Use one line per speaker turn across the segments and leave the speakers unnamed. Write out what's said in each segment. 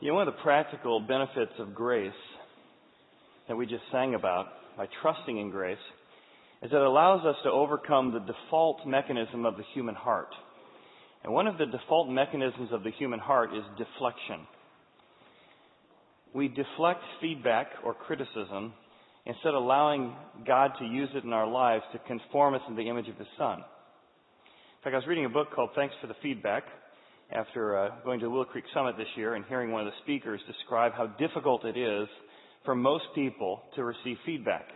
You know, one of the practical benefits of grace that we just sang about by trusting in grace is that it allows us to overcome the default mechanism of the human heart. And one of the default mechanisms of the human heart is deflection. We deflect feedback or criticism instead of allowing God to use it in our lives to conform us in the image of His Son. In fact, I was reading a book called Thanks for the Feedback after uh, going to the Willow Creek Summit this year and hearing one of the speakers describe how difficult it is for most people to receive feedback.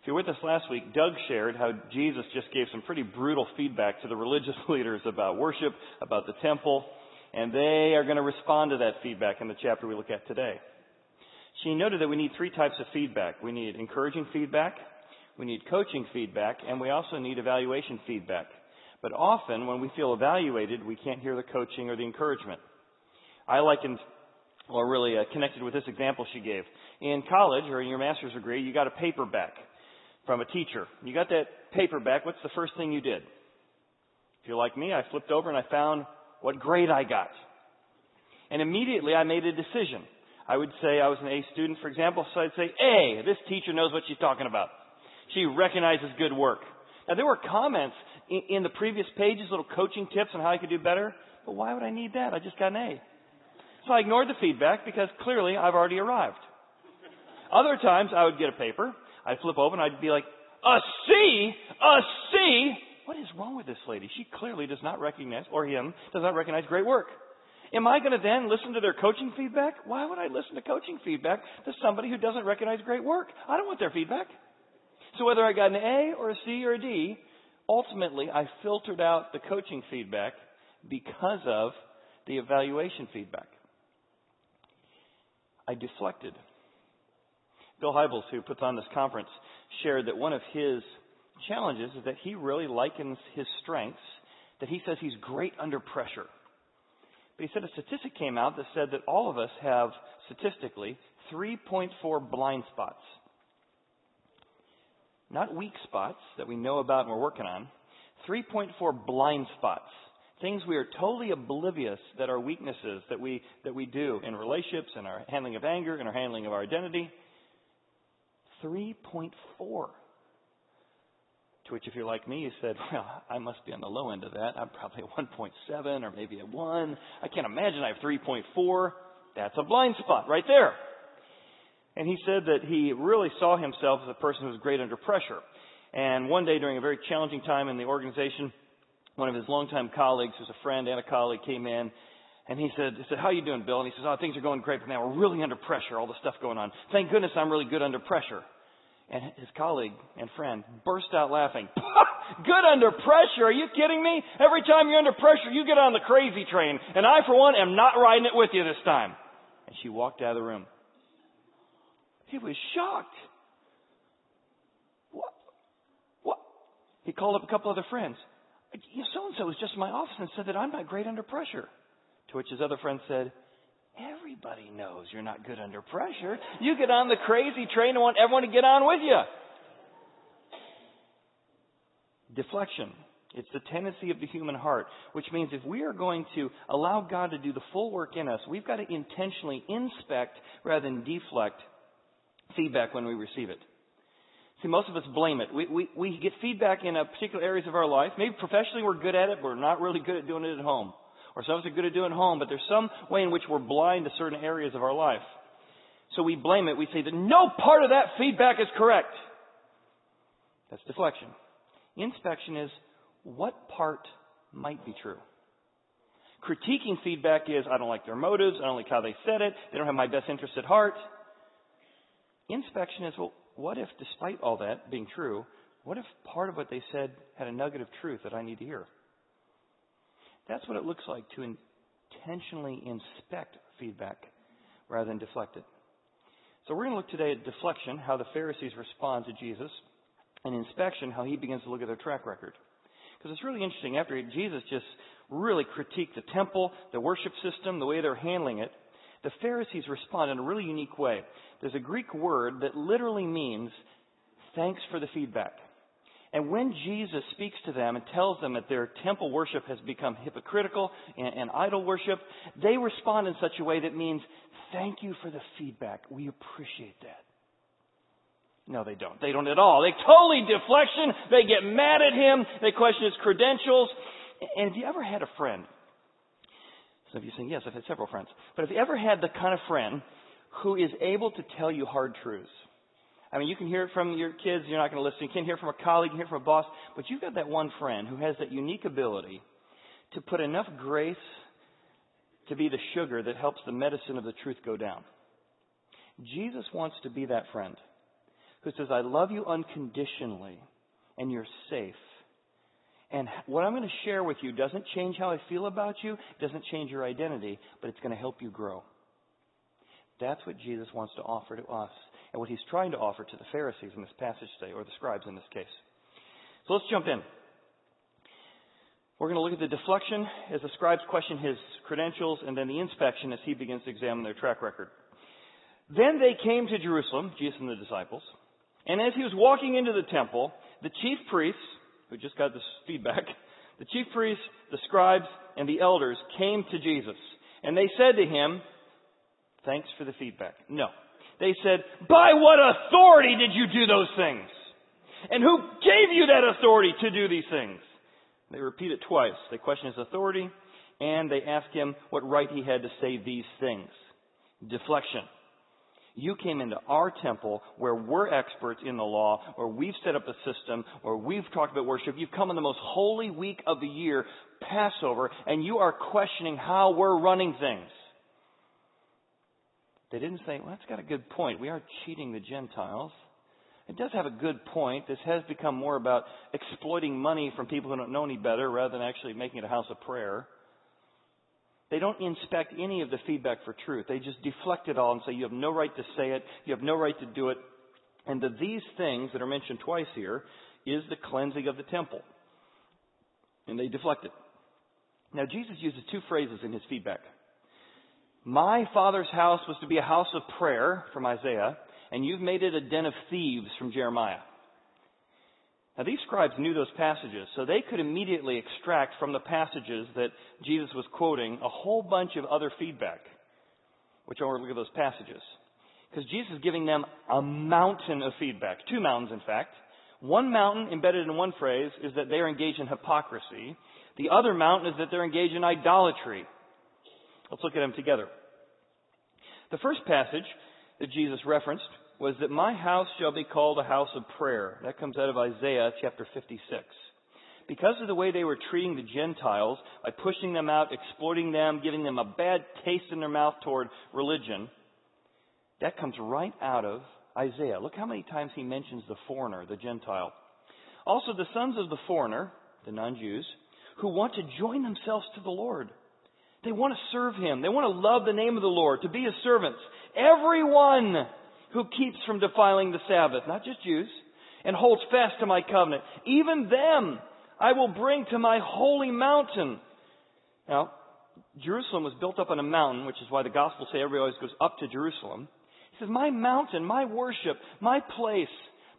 If you're with us last week, Doug shared how Jesus just gave some pretty brutal feedback to the religious leaders about worship, about the temple, and they are going to respond to that feedback in the chapter we look at today. She noted that we need three types of feedback. We need encouraging feedback, we need coaching feedback, and we also need evaluation feedback. But often, when we feel evaluated, we can't hear the coaching or the encouragement. I likened, or really uh, connected with this example she gave. In college or in your master's degree, you got a paperback from a teacher. You got that paperback. What's the first thing you did? If you're like me, I flipped over and I found what grade I got. And immediately I made a decision. I would say I was an A student, for example, so I'd say, A, this teacher knows what she's talking about. She recognizes good work. Now there were comments in, the previous pages, little coaching tips on how I could do better. But why would I need that? I just got an A. So I ignored the feedback because clearly I've already arrived. Other times I would get a paper, I'd flip and I'd be like, a C? A C? What is wrong with this lady? She clearly does not recognize, or him, does not recognize great work. Am I going to then listen to their coaching feedback? Why would I listen to coaching feedback to somebody who doesn't recognize great work? I don't want their feedback. So whether I got an A or a C or a D, ultimately I filtered out the coaching feedback because of the evaluation feedback. I deflected. Bill Hybels, who puts on this conference, shared that one of his challenges is that he really likens his strengths, that he says he's great under pressure. But he said a statistic came out that said that all of us have, statistically, 3.4 blind spots not weak spots that we know about and we're working on, 3.4 blind spots. Things we are totally oblivious that are weaknesses that we, that we do in relationships, in our handling of anger, in our handling of our identity. 3.4. To which, if you're like me, you said, well, I must be on the low end of that. I'm probably at 1.7 or maybe at 1. I can't imagine I have 3.4. That's a blind spot right there. And he said that he really saw himself as a person who was great under pressure. And one day during a very challenging time in the organization, one of his longtime colleagues, who's a friend and a colleague, came in and he said, he said, how you doing, Bill? And he says, oh, things are going great, but now we're really under pressure, all the stuff going on. Thank goodness I'm really good under pressure. And his colleague and friend burst out laughing. good under pressure? Are you kidding me? Every time you're under pressure, you get on the crazy train. And I, for one, am not riding it with you this time. And she walked out of the room. He was shocked. What? What? He called up a couple other friends. So and so was just in my office and said that I'm not great under pressure. To which his other friend said, Everybody knows you're not good under pressure. You get on the crazy train and want everyone to get on with you. Deflection. It's the tendency of the human heart, which means if we are going to allow God to do the full work in us, we've got to intentionally inspect rather than deflect feedback when we receive it. See, most of us blame it. We, we, we get feedback in particular areas of our life. Maybe professionally we're good at it, but we're not really good at doing it at home. Or some of us are good at doing it at home, but there's some way in which we're blind to certain areas of our life. So we blame it. We say that no part of that feedback is correct. That's deflection. Inspection is what part might be true. Critiquing feedback is I don't like their motives, I don't like how they said it, they don't have my best interest at heart. Inspection is, well, what if, despite all that being true, what if part of what they said had a nugget of truth that I need to hear? That's what it looks like to intentionally inspect feedback rather than deflect it. So we're going to look today at deflection, how the Pharisees respond to Jesus, and inspection, how he begins to look at their track record. Because it's really interesting. After Jesus just really critiqued the temple, the worship system, the way they're handling it, the Pharisees respond in a really unique way. There's a Greek word that literally means thanks for the feedback. And when Jesus speaks to them and tells them that their temple worship has become hypocritical and, and, idol worship, they respond in such a way that means, thank you for the feedback. We appreciate that. No, they don't. They don't at all. They totally deflection. They get mad at him. They question his credentials. And have you ever had a friend? Some of you saying, yes, I've had several friends. But have you ever had the kind of friend who is able to tell you hard truths? I mean, you can hear it from your kids, you're not going to listen. You can hear it from a colleague, you can hear it from a boss, but you've got that one friend who has that unique ability to put enough grace to be the sugar that helps the medicine of the truth go down. Jesus wants to be that friend who says, I love you unconditionally and you're safe. And what I'm going to share with you doesn't change how I feel about you, doesn't change your identity, but it's going to help you grow. That's what Jesus wants to offer to us and what he's trying to offer to the Pharisees in this passage today, or the scribes in this case. So let's jump in. We're going to look at the deflection as the scribes question his credentials, and then the inspection as he begins to examine their track record. Then they came to Jerusalem, Jesus and the disciples, and as he was walking into the temple, the chief priests, who just got this feedback, the chief priests, the scribes, and the elders came to Jesus. And they said to him, Thanks for the feedback. No. They said, By what authority did you do those things? And who gave you that authority to do these things? They repeat it twice. They question his authority, and they ask him what right he had to say these things. Deflection. You came into our temple where we're experts in the law, where we've set up a system, where we've talked about worship. You've come on the most holy week of the year, Passover, and you are questioning how we're running things. They didn't say, well, that's got a good point. We are cheating the Gentiles. It does have a good point. This has become more about exploiting money from people who don't know any better rather than actually making it a house of prayer. They don't inspect any of the feedback for truth. They just deflect it all and say, you have no right to say it. You have no right to do it. And the, these things that are mentioned twice here is the cleansing of the temple. And they deflect it. Now, Jesus uses two phrases in his feedback. My father's house was to be a house of prayer from Isaiah, and you've made it a den of thieves from Jeremiah. Now, these scribes knew those passages, so they could immediately extract from the passages that Jesus was quoting a whole bunch of other feedback, which I want to look at those passages. Because Jesus is giving them a mountain of feedback, two mountains, in fact. One mountain embedded in one phrase is that they're engaged in hypocrisy. The other mountain is that they're engaged in idolatry. Let's look at them together. The first passage that Jesus referenced was that my house shall be called a house of prayer. That comes out of Isaiah chapter 56. Because of the way they were treating the Gentiles by pushing them out, exploiting them, giving them a bad taste in their mouth toward religion, that comes right out of Isaiah. Look how many times he mentions the foreigner, the Gentile. Also, the sons of the foreigner, the non Jews, who want to join themselves to the Lord. They want to serve Him. They want to love the name of the Lord, to be His servants. Everyone who keeps from defiling the Sabbath, not just Jews, and holds fast to my covenant, even them I will bring to my holy mountain. Now, Jerusalem was built up on a mountain, which is why the Gospels say everybody always goes up to Jerusalem. He says, My mountain, my worship, my place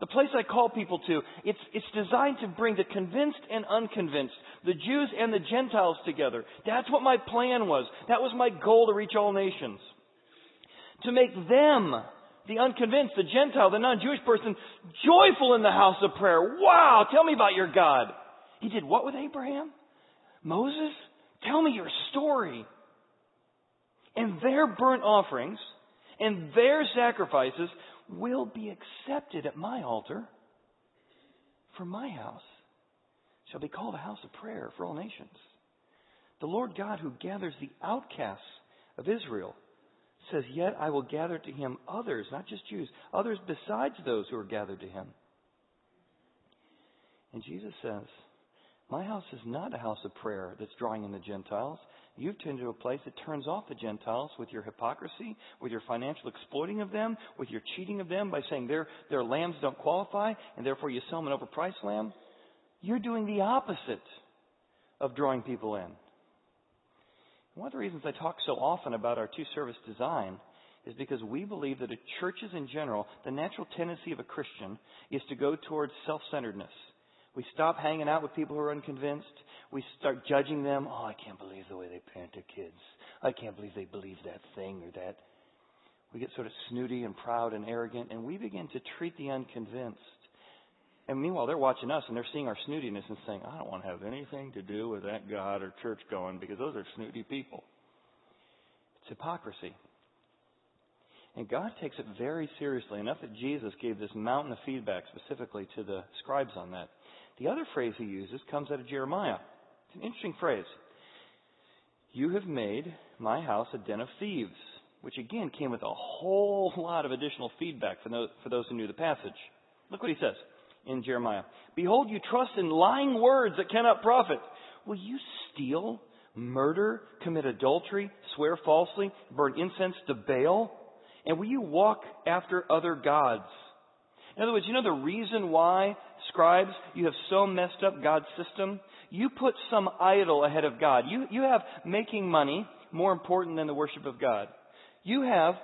the place I call people to, it's, it's designed to bring the convinced and unconvinced, the Jews and the Gentiles together. That's what my plan was. That was my goal to reach all nations. To make them, the unconvinced, the Gentile, the non-Jewish person, joyful in the house of prayer. Wow, tell me about your God. He did what with Abraham? Moses? Tell me your story. And their burnt offerings and their sacrifices will be accepted at my altar, for my house shall be called a house of prayer for all nations. The Lord God who gathers the outcasts of Israel says, Yet I will gather to him others, not just Jews, others besides those who are gathered to him. And Jesus says, My house is not a house of prayer that's drawing in the Gentiles. You've turned into a place that turns off the Gentiles with your hypocrisy, with your financial exploiting of them, with your cheating of them by saying their, their lambs don't qualify and therefore you sell them an overpriced lamb. You're doing the opposite of drawing people in. One of the reasons I talk so often about our two service design is because we believe that churches in general, the natural tendency of a Christian is to go towards self centeredness We stop hanging out with people who are unconvinced. We start judging them. Oh, I can't believe the way they parent their kids. I can't believe they believe that thing or that. We get sort of snooty and proud and arrogant, and we begin to treat the unconvinced. And meanwhile, they're watching us and they're seeing our snootiness and saying, I don't want to have anything to do with that God or church going because those are snooty people. It's hypocrisy. And God takes it very seriously, enough that Jesus gave this mountain of feedback specifically to the scribes on that. The other phrase he uses comes out of Jeremiah. It's an interesting phrase. You have made my house a den of thieves, which again came with a whole lot of additional feedback for those, who knew the passage. Look what he says in Jeremiah. Behold, you trust in lying words that cannot profit. Will you steal, murder, commit adultery, swear falsely, burn incense to Baal? And will you walk after other gods? In other words, you know the reason why, scribes, you have so messed up God's system? You put some idol ahead of God. You, you have making money more important than the worship of God. You have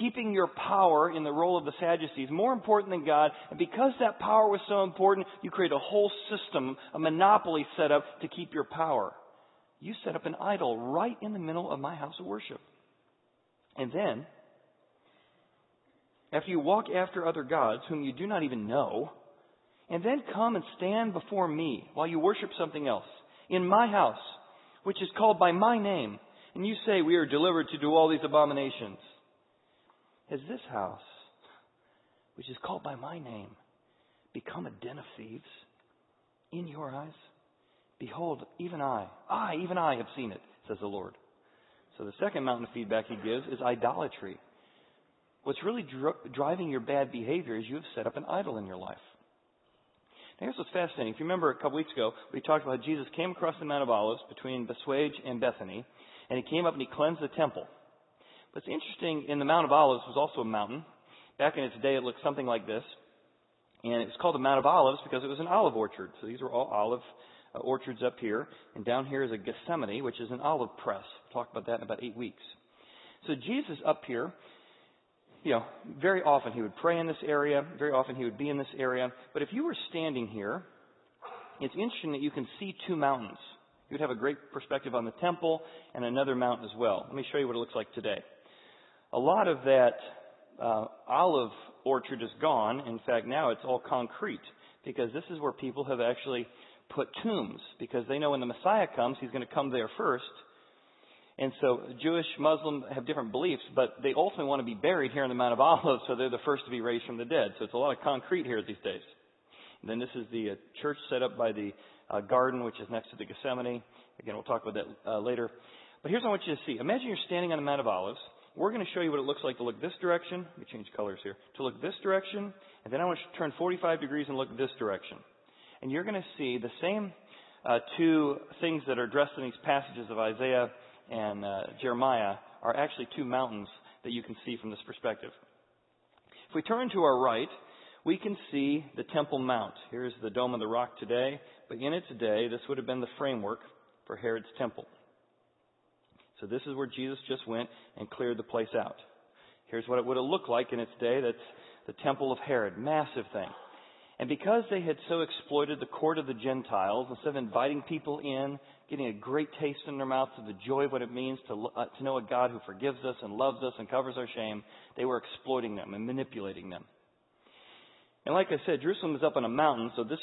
keeping your power in the role of the Sadducees more important than God. And because that power was so important, you create a whole system, a monopoly set up to keep your power. You set up an idol right in the middle of my house of worship. And then, after you walk after other gods whom you do not even know, and then come and stand before me while you worship something else in my house, which is called by my name, and you say, We are delivered to do all these abominations. Has this house, which is called by my name, become a den of thieves in your eyes? Behold, even I, I, even I have seen it, says the Lord. So the second mountain of feedback he gives is idolatry. What's really dr- driving your bad behavior is you have set up an idol in your life. Now, here's what's fascinating. If you remember a couple weeks ago, we talked about Jesus came across the Mount of Olives between Bethphage and Bethany, and he came up and he cleansed the temple. It's interesting, in the Mount of Olives was also a mountain. Back in its day, it looked something like this. And it was called the Mount of Olives because it was an olive orchard. So these were all olive uh, orchards up here. And down here is a Gethsemane, which is an olive press. We'll talk about that in about eight weeks. So Jesus up here, you know, very often he would pray in this area. Very often he would be in this area. But if you were standing here, it's interesting that you can see two mountains. You'd have a great perspective on the temple and another mountain as well. Let me show you what it looks like today. A lot of that uh, olive orchard is gone. In fact, now it's all concrete because this is where people have actually put tombs because they know when the Messiah comes, he's going to come there first and so Jewish, Muslim have different beliefs, but they ultimately want to be buried here in the Mount of Olives, so they're the first to be raised from the dead. So it's a lot of concrete here these days. And then this is the uh, church set up by the uh, garden, which is next to the Gethsemane. Again, we'll talk about that uh, later. But here's what I want you to see. Imagine you're standing on the Mount of Olives. We're going to show you what it looks like to look this direction. Let me change colors here. To look this direction, and then I want you to turn 45 degrees and look this direction. And you're going to see the same uh, two things that are addressed in these passages of Isaiah and uh, Jeremiah are actually two mountains that you can see from this perspective. If we turn to our right, we can see the Temple Mount. Here's the Dome of the Rock today, but in its day, this would have been the framework for Herod's temple. So this is where Jesus just went and cleared the place out. Here's what it would have looked like in its day. That's the temple of Herod. Massive thing. And because they had so exploited the court of the Gentiles, instead of inviting people in, getting a great taste in their mouths of the joy of what it means to, uh, to know a God who forgives us and loves us and covers our shame, they were exploiting them and manipulating them. And like I said, Jerusalem is up on a mountain, so this,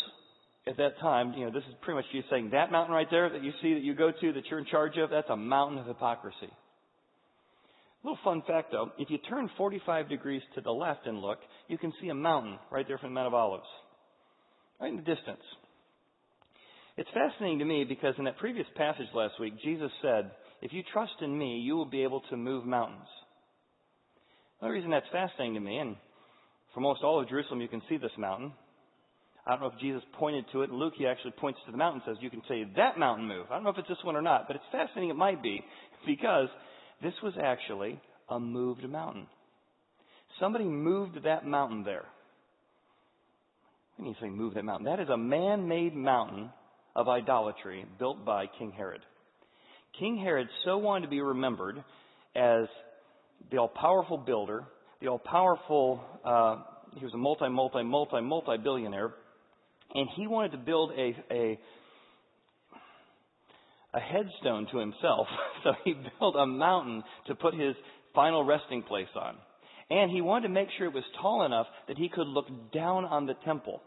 at that time, you know, this is pretty much you saying that mountain right there that you see that you go to, that you're in charge of, that's a mountain of hypocrisy. A little fun fact though, if you turn 45 degrees to the left and look, you can see a mountain right there from the Mount of Olives. Right in the distance. It's fascinating to me because in that previous passage last week, Jesus said, If you trust in me, you will be able to move mountains. The reason that's fascinating to me, and for most all of Jerusalem, you can see this mountain. I don't know if Jesus pointed to it. In Luke, he actually points to the mountain and says, You can say that mountain move. I don't know if it's this one or not, but it's fascinating it might be because this was actually a moved mountain. Somebody moved that mountain there. When you say move that mountain, that is a man made mountain of idolatry built by King Herod. King Herod so wanted to be remembered as the all powerful builder, the all powerful, uh, he was a multi, multi, multi, multi billionaire. And he wanted to build a, a, a headstone to himself. So he built a mountain to put his final resting place on. And he wanted to make sure it was tall enough that he could look down on the temple.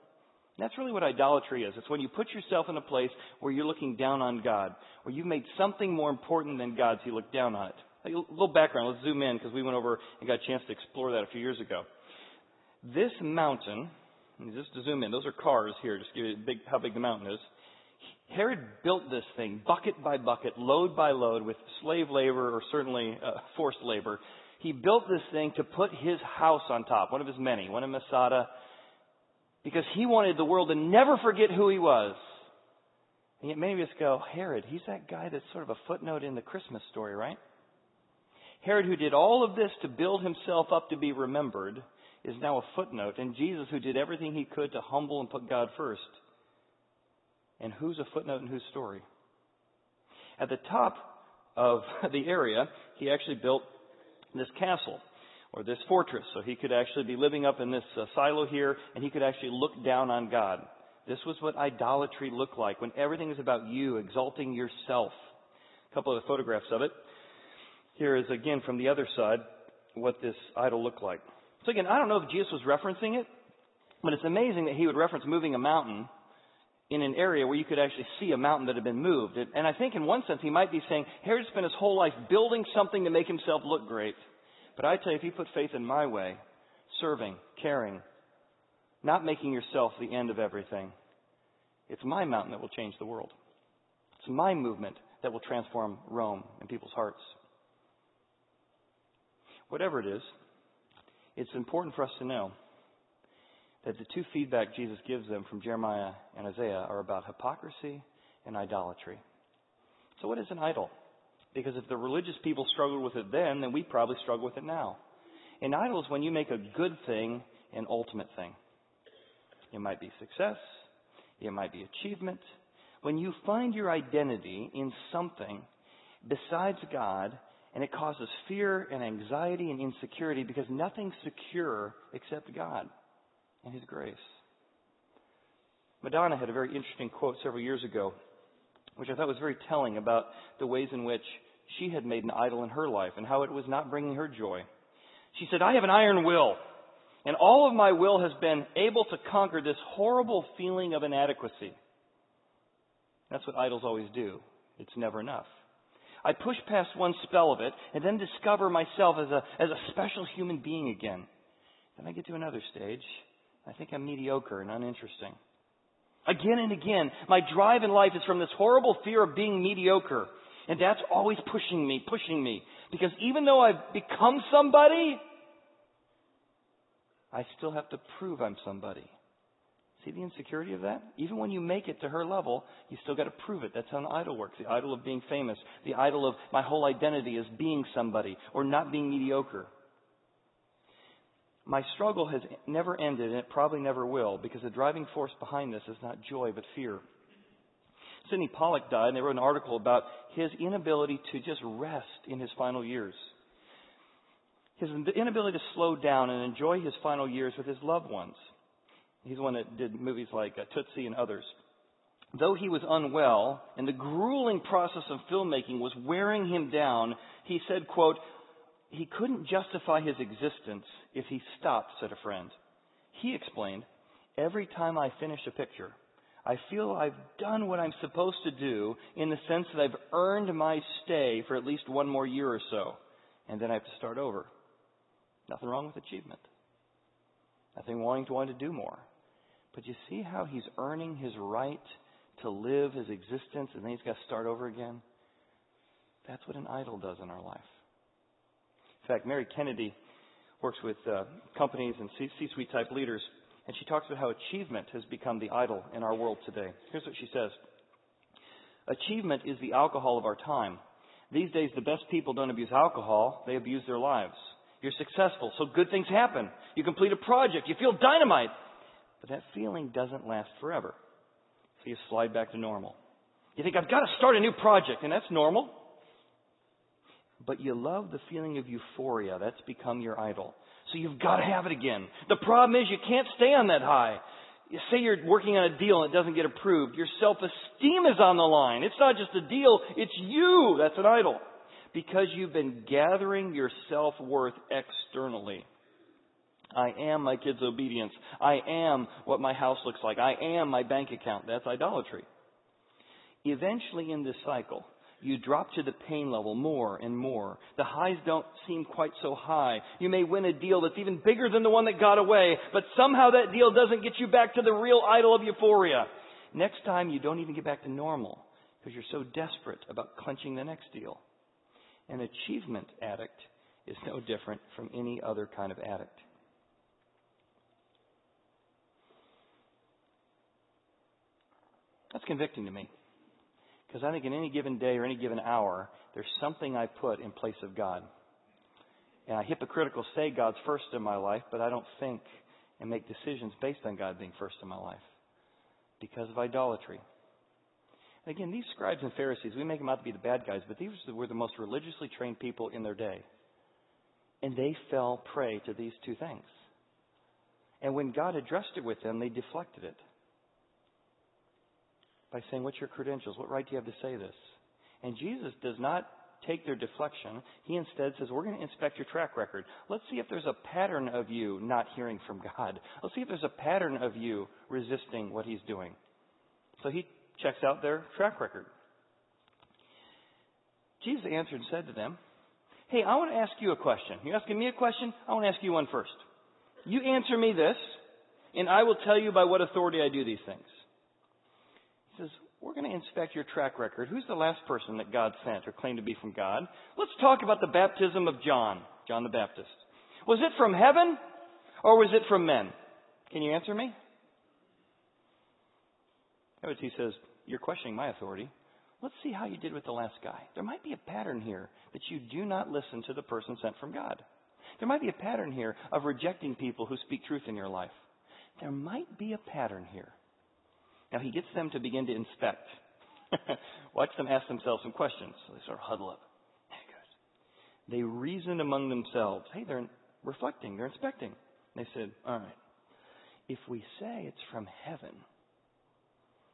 That's really what idolatry is. It's when you put yourself in a place where you're looking down on God, where you've made something more important than God, so you look down on it. A little background. Let's zoom in because we went over and got a chance to explore that a few years ago. This mountain, just to zoom in, those are cars here, just give you big, how big the mountain is. Herod built this thing bucket by bucket, load by load, with slave labor or certainly uh, forced labor. He built this thing to put his house on top, one of his many, one in Masada, because he wanted the world to never forget who he was. And yet many of us go, Herod, he's that guy that's sort of a footnote in the Christmas story, right? Herod, who did all of this to build himself up to be remembered, is now a footnote. And Jesus, who did everything he could to humble and put God first, and who's a footnote in whose story? At the top of the area, he actually built this castle or this fortress. So he could actually be living up in this uh, silo here and he could actually look down on God. This was what idolatry looked like when everything is about you, exalting yourself. A couple of photographs of it. Here is again from the other side what this idol looked like. So again, I don't know if Jesus was referencing it, but it's amazing that he would reference moving a mountain in an area where you could actually see a mountain that had been moved. And I think in one sense he might be saying, Herod spent his whole life building something to make himself look great. But I tell you, if you put faith in my way, serving, caring, not making yourself the end of everything, it's my mountain that will change the world. It's my movement that will transform Rome and people's hearts. Whatever it is, it's important for us to know that the two feedback Jesus gives them from Jeremiah and Isaiah are about hypocrisy and idolatry. So, what is an idol? Because if the religious people struggled with it then, then we probably struggle with it now. An idol is when you make a good thing an ultimate thing. It might be success, it might be achievement. When you find your identity in something besides God, and it causes fear and anxiety and insecurity because nothing's secure except God and His grace. Madonna had a very interesting quote several years ago, which I thought was very telling about the ways in which she had made an idol in her life and how it was not bringing her joy. She said, I have an iron will, and all of my will has been able to conquer this horrible feeling of inadequacy. That's what idols always do. It's never enough. I push past one spell of it and then discover myself as a, as a special human being again. Then I get to another stage I think I'm mediocre and uninteresting. Again and again, my drive in life is from this horrible fear of being mediocre. And that's always pushing me, pushing me. Because even though I've become somebody, I still have to prove I'm somebody. See the insecurity of that? Even when you make it to her level, you still got to prove it. That's how an idol works. The idol of being famous. The idol of my whole identity is being somebody or not being mediocre. My struggle has never ended, and it probably never will, because the driving force behind this is not joy, but fear. Sydney Pollack died, and they wrote an article about his inability to just rest in his final years. His inability to slow down and enjoy his final years with his loved ones. He's the one that did movies like uh, Tootsie and others. Though he was unwell and the grueling process of filmmaking was wearing him down, he said, quote, he couldn't justify his existence if he stopped, said a friend. He explained, Every time I finish a picture, I feel I've done what I'm supposed to do in the sense that I've earned my stay for at least one more year or so, and then I have to start over. Nothing wrong with achievement. Nothing wanting to want to do more. But you see how he's earning his right to live his existence and then he's got to start over again? That's what an idol does in our life. In fact, Mary Kennedy works with uh, companies and C-suite type leaders, and she talks about how achievement has become the idol in our world today. Here's what she says. Achievement is the alcohol of our time. These days, the best people don't abuse alcohol, they abuse their lives. You're successful, so good things happen. You complete a project, you feel dynamite. But that feeling doesn't last forever. So you slide back to normal. You think, I've got to start a new project, and that's normal but you love the feeling of euphoria. That's become your idol. So you've got to have it again. The problem is you can't stay on that high. say you're working on a deal and it doesn't get approved, your self-esteem is on the line. It's not just a deal, it's you that's an idol. Because you've been gathering your self-worth externally. I am my kid's obedience. I am what my house looks like. I am my bank account. That's idolatry. Eventually in this cycle, you drop to the pain level more and more. The highs don't seem quite so high. You may win a deal that's even bigger than the one that got away, but somehow that deal doesn't get you back to the real idol of euphoria. Next time, you don't even get back to normal because you're so desperate about clenching the next deal. An achievement addict is no different from any other kind of addict. That's convicting to me. Because I think in any given day or any given hour, there's something I put in place of God. And I hypocritical say God's first in my life, but I don't think and make decisions based on God being first in my life because of idolatry. And again, these scribes and Pharisees, we make them out to be the bad guys, but these were the most religiously trained people in their day. And they fell prey to these two things. And when God addressed it with them, they deflected it by saying, What's your credentials? What right do you have to say this? And Jesus does not take their deflection. He instead says, We're going to inspect your track record. Let's see if there's a pattern of you not hearing from God. Let's see if there's a pattern of you resisting what He's doing. So he checks out their track record. Jesus answered and said to them, Hey, I want to ask you a question. You're asking me a question? I want to ask you one first. You answer me this, and I will tell you by what authority I do these things. We're going to inspect your track record. Who's the last person that God sent or claimed to be from God? Let's talk about the baptism of John, John the Baptist. Was it from heaven or was it from men? Can you answer me? He says, You're questioning my authority. Let's see how you did with the last guy. There might be a pattern here that you do not listen to the person sent from God. There might be a pattern here of rejecting people who speak truth in your life. There might be a pattern here. Now he gets them to begin to inspect. Watch them ask themselves some questions. So they sort of huddle up. They reasoned among themselves. Hey, they're reflecting, they're inspecting. They said, All right, if we say it's from heaven,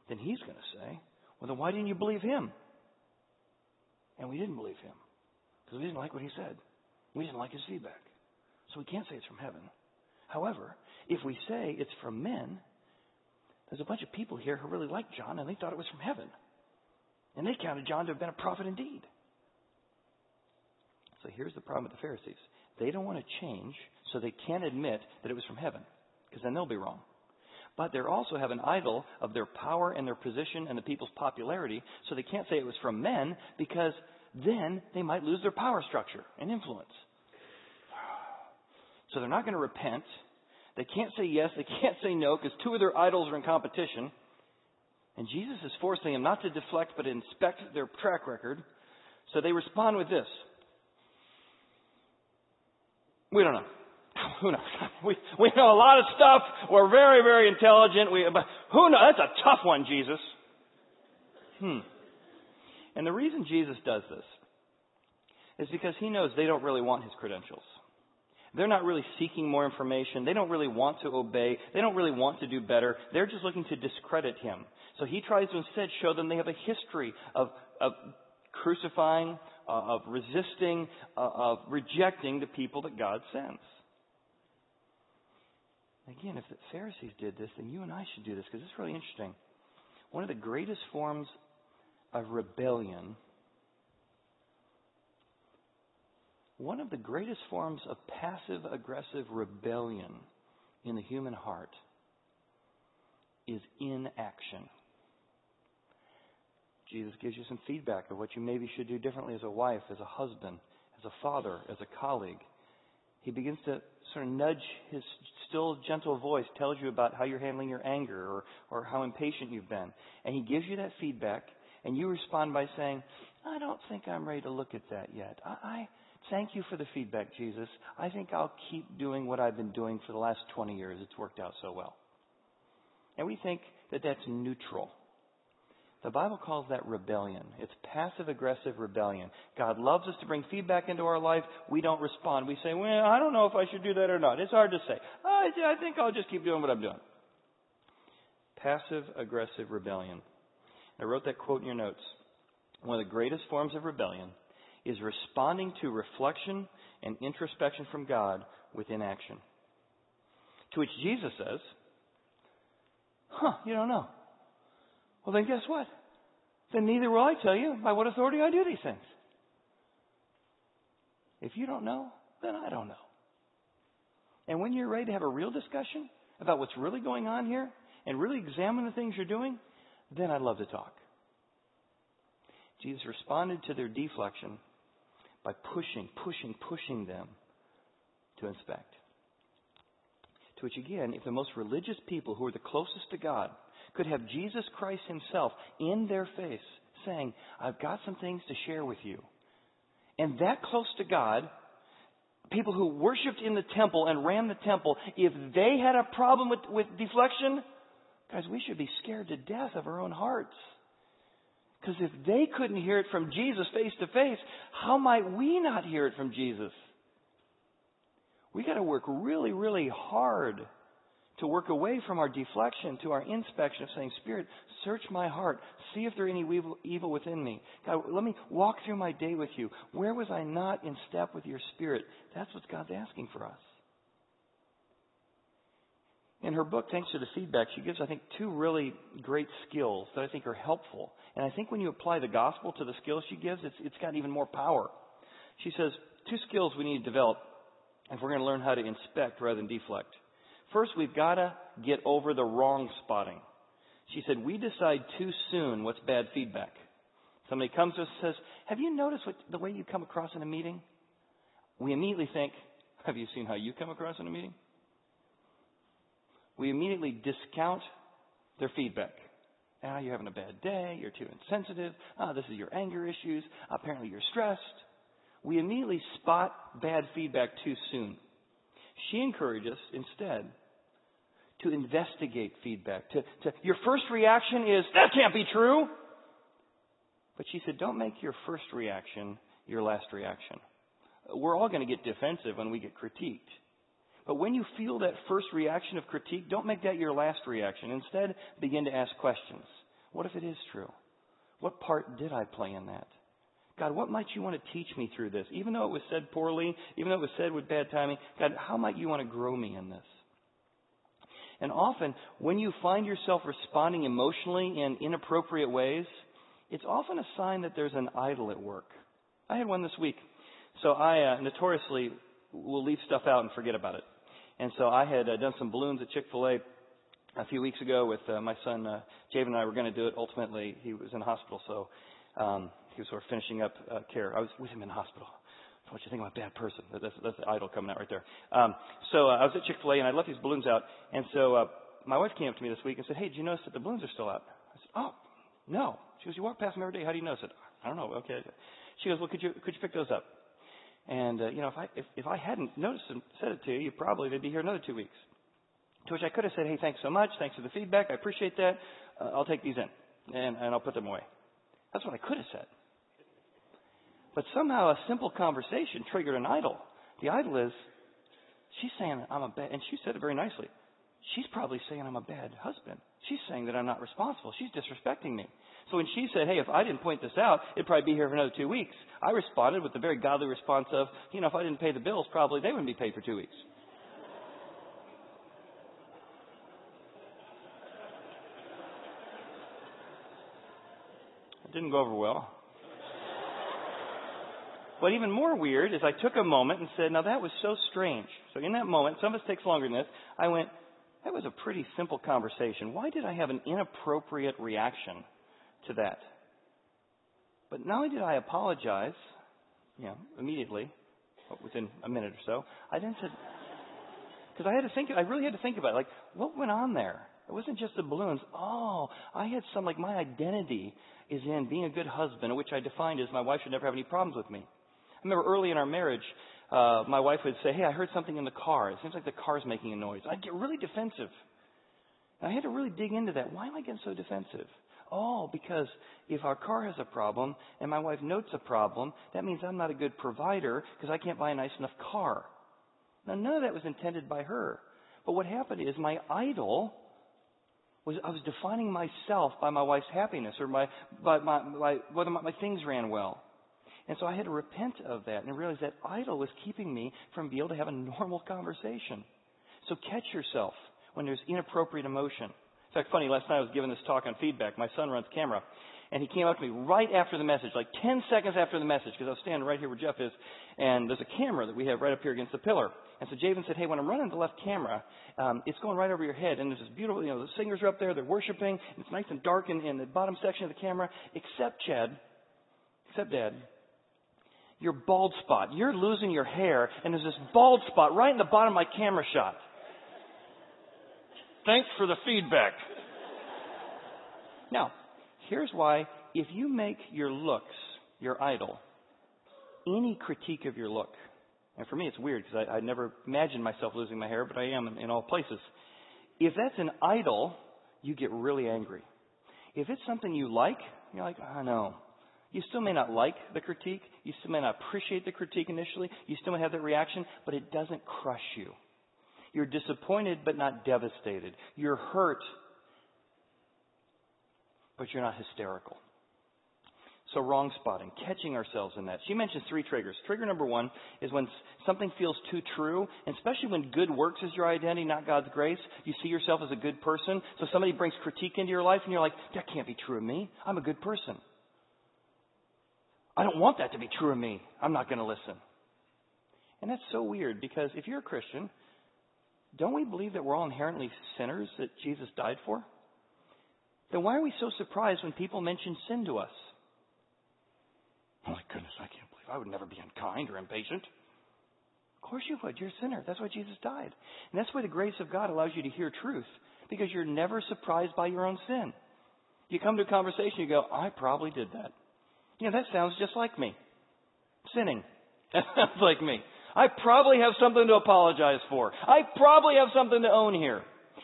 then he's going to say, Well, then why didn't you believe him? And we didn't believe him because we didn't like what he said. We didn't like his feedback. So we can't say it's from heaven. However, if we say it's from men, there's a bunch of people here who really liked John and they thought it was from heaven. And they counted John to have been a prophet indeed. So here's the problem with the Pharisees. They don't want to change, so they can't admit that it was from heaven, because then they'll be wrong. But they also have an idol of their power and their position and the people's popularity, so they can't say it was from men, because then they might lose their power structure and influence. So they're not going to repent they can't say yes, they can't say no because two of their idols are in competition. And Jesus is forcing them not to deflect but inspect their track record. So they respond with this We don't know. Who knows? We, we know a lot of stuff. We're very, very intelligent. We, but who knows? That's a tough one, Jesus. Hmm. And the reason Jesus does this is because he knows they don't really want his credentials. They're not really seeking more information. They don't really want to obey. They don't really want to do better. They're just looking to discredit him. So he tries to instead show them they have a history of, of crucifying, uh, of resisting, uh, of rejecting the people that God sends. Again, if the Pharisees did this, then you and I should do this because it's really interesting. One of the greatest forms of rebellion one of the greatest forms of passive aggressive rebellion in the human heart is inaction. Jesus gives you some feedback of what you maybe should do differently as a wife, as a husband, as a father, as a colleague. He begins to sort of nudge his still gentle voice, tells you about how you're handling your anger or, or how impatient you've been. And he gives you that feedback, and you respond by saying, I don't think I'm ready to look at that yet. I, I Thank you for the feedback, Jesus. I think I'll keep doing what I've been doing for the last 20 years. It's worked out so well. And we think that that's neutral. The Bible calls that rebellion. It's passive aggressive rebellion. God loves us to bring feedback into our life. We don't respond. We say, well, I don't know if I should do that or not. It's hard to say. I, I think I'll just keep doing what I'm doing. passive aggressive rebellion. I wrote that quote in your notes. One of the greatest forms of rebellion is responding to reflection and introspection from God with inaction. To which Jesus says, Huh, you don't know. Well, then guess what? Then neither will I tell you by what authority I do these things. If you don't know, then I don't know. And when you're ready to have a real discussion about what's really going on here and really examine the things you're doing, then I'd love to talk. Jesus responded to their deflection by pushing, pushing, pushing them to inspect. To which, again, if the most religious people who are the closest to God could have Jesus Christ Himself in their face saying, I've got some things to share with you. And that close to God, people who worshiped in the temple and ran the temple, if they had a problem with, with deflection, guys, we should be scared to death of our own hearts. Because if they couldn't hear it from Jesus face to face, how might we not hear it from Jesus? We got to work really, really hard to work away from our deflection to our inspection of saying, Spirit, search my heart. See if there are any evil within me. God, let me walk through my day with you. Where was I not in step with your Spirit? That's what God's asking for us. In her book, thanks to the feedback, she gives, I think, two really great skills that I think are helpful. And I think when you apply the gospel to the skills she gives, it's, it's got even more power. She says, two skills we need to develop if we're going to learn how to inspect rather than deflect. First, we've got to get over the wrong spotting. She said, we decide too soon what's bad feedback. Somebody comes to us and says, have you noticed what, the way you come across in a meeting? We immediately think, have you seen how you come across in a meeting? we immediately discount their feedback. Ah, you're having a bad day. You're too insensitive. Ah, this is your anger issues. Apparently you're stressed. We immediately spot bad feedback too soon. She encouraged us instead to investigate feedback. To, to, your first reaction is, that can't be true. But she said, don't make your first reaction your last reaction. We're all going to get defensive when we get critiqued. But when you feel that first reaction of critique, don't make that your last reaction. Instead, begin to ask questions. What if it is true? What part did I play in that? God, what might you want to teach me through this? Even though it was said poorly, even though it was said with bad timing, God, how might you want to grow me in this? And often, when you find yourself responding emotionally in inappropriate ways, it's often a sign that there's an idol at work. I had one this week. So I uh, notoriously will leave stuff out and forget about it. And so I had uh, done some balloons at Chick Fil A a few weeks ago with uh, my son uh, Javen and I were going to do it. Ultimately, he was in the hospital, so um, he was sort of finishing up uh, care. I was with him in the hospital. So what you think I'm a bad person? That's, that's the idol coming out right there. Um, so uh, I was at Chick Fil A and I left these balloons out, and so uh, my wife came up to me this week and said, "Hey, did you notice that the balloons are still out?" I said, "Oh, no." She goes, "You walk past them every day. How do you know?" I said, "I don't know. Okay." She goes, "Well, could you could you pick those up?" And uh, you know, if I if, if I hadn't noticed and said it to you, you probably they'd be here another two weeks. To which I could have said, "Hey, thanks so much. Thanks for the feedback. I appreciate that. Uh, I'll take these in and and I'll put them away." That's what I could have said. But somehow a simple conversation triggered an idol. The idol is, she's saying I'm a bad, and she said it very nicely. She's probably saying I'm a bad husband. She's saying that I'm not responsible. She's disrespecting me. So when she said, hey, if I didn't point this out, it'd probably be here for another two weeks, I responded with the very godly response of, you know, if I didn't pay the bills, probably they wouldn't be paid for two weeks. It didn't go over well. But even more weird is I took a moment and said, now that was so strange. So in that moment, some of us takes longer than this, I went, that was a pretty simple conversation. Why did I have an inappropriate reaction to that. But not only did I apologize, you know, immediately, within a minute or so, I then said, because I had to think, I really had to think about it, like, what went on there? It wasn't just the balloons. Oh, I had some, like, my identity is in being a good husband, which I defined as my wife should never have any problems with me. I remember early in our marriage, uh, my wife would say, Hey, I heard something in the car. It seems like the car's making a noise. I'd get really defensive. And I had to really dig into that. Why am I getting so defensive? Oh, because if our car has a problem and my wife notes a problem, that means I'm not a good provider because I can't buy a nice enough car. Now, none of that was intended by her. But what happened is my idol was I was defining myself by my wife's happiness or by, by, my, by whether my, my things ran well. And so I had to repent of that and realize that idol was keeping me from being able to have a normal conversation. So catch yourself when there's inappropriate emotion. In fact, funny, last night I was giving this talk on feedback. My son runs camera. And he came up to me right after the message, like 10 seconds after the message, because I was standing right here where Jeff is, and there's a camera that we have right up here against the pillar. And so Javen said, hey, when I'm running the left camera, um, it's going right over your head, and there's this beautiful, you know, the singers are up there, they're worshiping, and it's nice and dark in, in the bottom section of the camera, except Chad, except Dad, your bald spot. You're losing your hair, and there's this bald spot right in the bottom of my camera shot. Thanks for the feedback. Now, here's why if you make your looks your idol, any critique of your look, and for me it's weird because I, I never imagined myself losing my hair, but I am in, in all places. If that's an idol, you get really angry. If it's something you like, you're like, ah, I oh, know. You still may not like the critique. You still may not appreciate the critique initially. You still may have that reaction, but it doesn't crush you. You're disappointed, but not devastated. You're hurt, but you're not hysterical. So wrong spotting, catching ourselves in that. She mentions three triggers. Trigger number one is when something feels too true, and especially when good works is your identity, not God's grace. You see yourself as a good person. So somebody brings critique into your life, and you're like, that can't be true of me. I'm a good person. I don't want that to be true of me. I'm not going to listen. And that's so weird because if you're a Christian, don't we believe that we're all inherently sinners that Jesus died for? then why are we so surprised when people mention sin to us? Oh my goodness, I can't believe I would never be unkind or impatient. Of course you would. You're a sinner. That's why Jesus died. And that's why the grace of God allows you to hear truth, because you're never surprised by your own sin. You come to a conversation, you go, I probably did that. You know, that sounds just like me. Sinning. That sounds like me. I probably have something to apologize for. I probably have something to own here.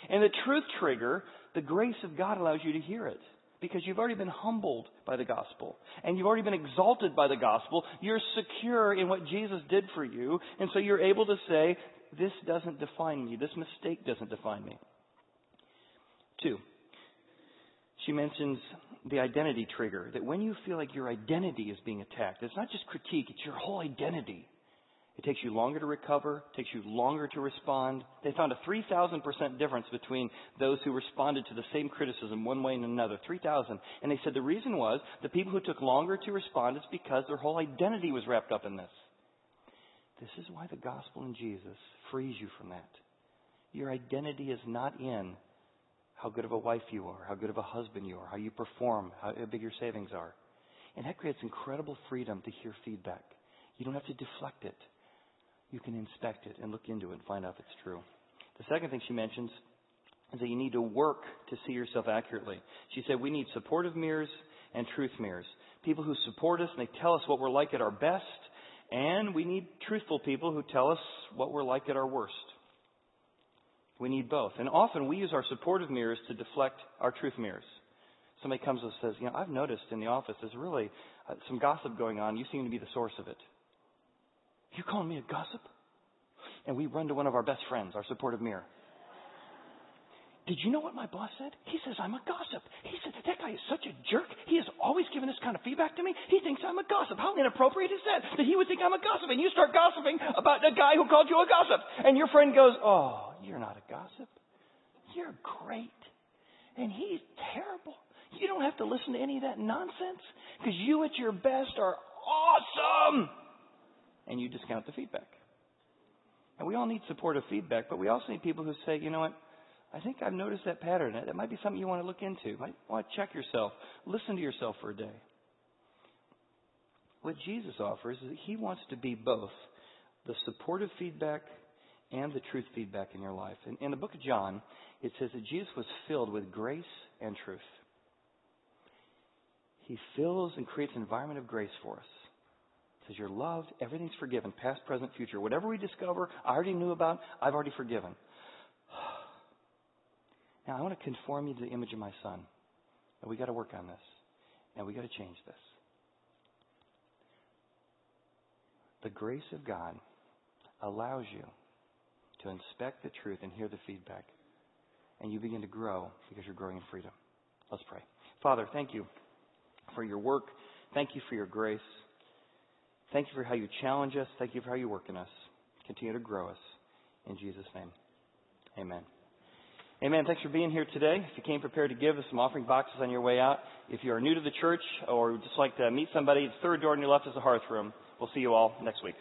And the truth trigger the grace of God allows you to hear it because you've already been humbled by the gospel and you've already been exalted by the gospel. You're secure in what Jesus did for you. And so you're able to say, this doesn't define me. This mistake doesn't define me. Two, she mentions the identity trigger that when you feel like your identity is being attacked, it's not just critique, it's your whole identity. It takes you longer to recover, takes you longer to respond. They found a 3,000% difference between those who responded to the same criticism one way and another. 3,000. And they said the reason was the people who took longer to respond is because their whole identity was wrapped up in this. This is why the gospel in Jesus frees you from that. Your identity is not in how good of a wife you are, how good of a husband you are, how you perform, how big your savings are. And that creates incredible freedom to hear feedback. You don't have to deflect it you can inspect it and look into it and find out if it's true. The second thing she mentions is that you need to work to see yourself accurately. She said we need supportive mirrors and truth mirrors. People who support us and they tell us what we're like at our best, and we need truthful people who tell us what we're like at our worst. We need both. And often we use our supportive mirrors to deflect our truth mirrors. Somebody comes and says, You know, I've noticed in the office there's really uh, some gossip going on. You seem to be the source of it. You calling me a gossip? And we run to one of our best friends, our supportive mirror. Did you know what my boss said? He says I'm a gossip. He said, that guy is such a jerk. He has always given this kind of feedback to me. He thinks I'm a gossip. How inappropriate is that? That he would think I'm a gossip. And you start gossiping about a guy who called you a gossip. And your friend goes, oh, you're not a gossip. You're great. And he's terrible. You don't have to listen to any of that nonsense because you at your best are awesome and you discount the feedback. And we all need supportive feedback, but we also need people who say, you know what, I think I've noticed that pattern. That might be something you want to look into. You might want to check yourself. Listen to yourself for a day. What Jesus offers is that he wants to be both the supportive feedback and the truth feedback in your life. In, in the book of John, it says that Jesus was filled with grace and truth. He fills and creates an environment of grace for us says, You're loved, everything's forgiven, past, present, future. Whatever we discover, I already knew about, I've already forgiven. Now, I want to conform you to the image of my son. And we got to work on this. And we got to change this. The grace of God allows you to inspect the truth and hear the feedback. and you begin to grow because you're growing in freedom. Let's pray. Father, thank you for your work. Thank you for your grace. Thank you for how you challenge us. Thank you for how you work in us. Continue to grow us. In Jesus' name, amen. Amen. Thanks for being here today. If you came prepared to give, there's some offering boxes on your way out. If you are new to the church or would just like to meet somebody, the third door on your left is the hearth room. We'll see you all next week.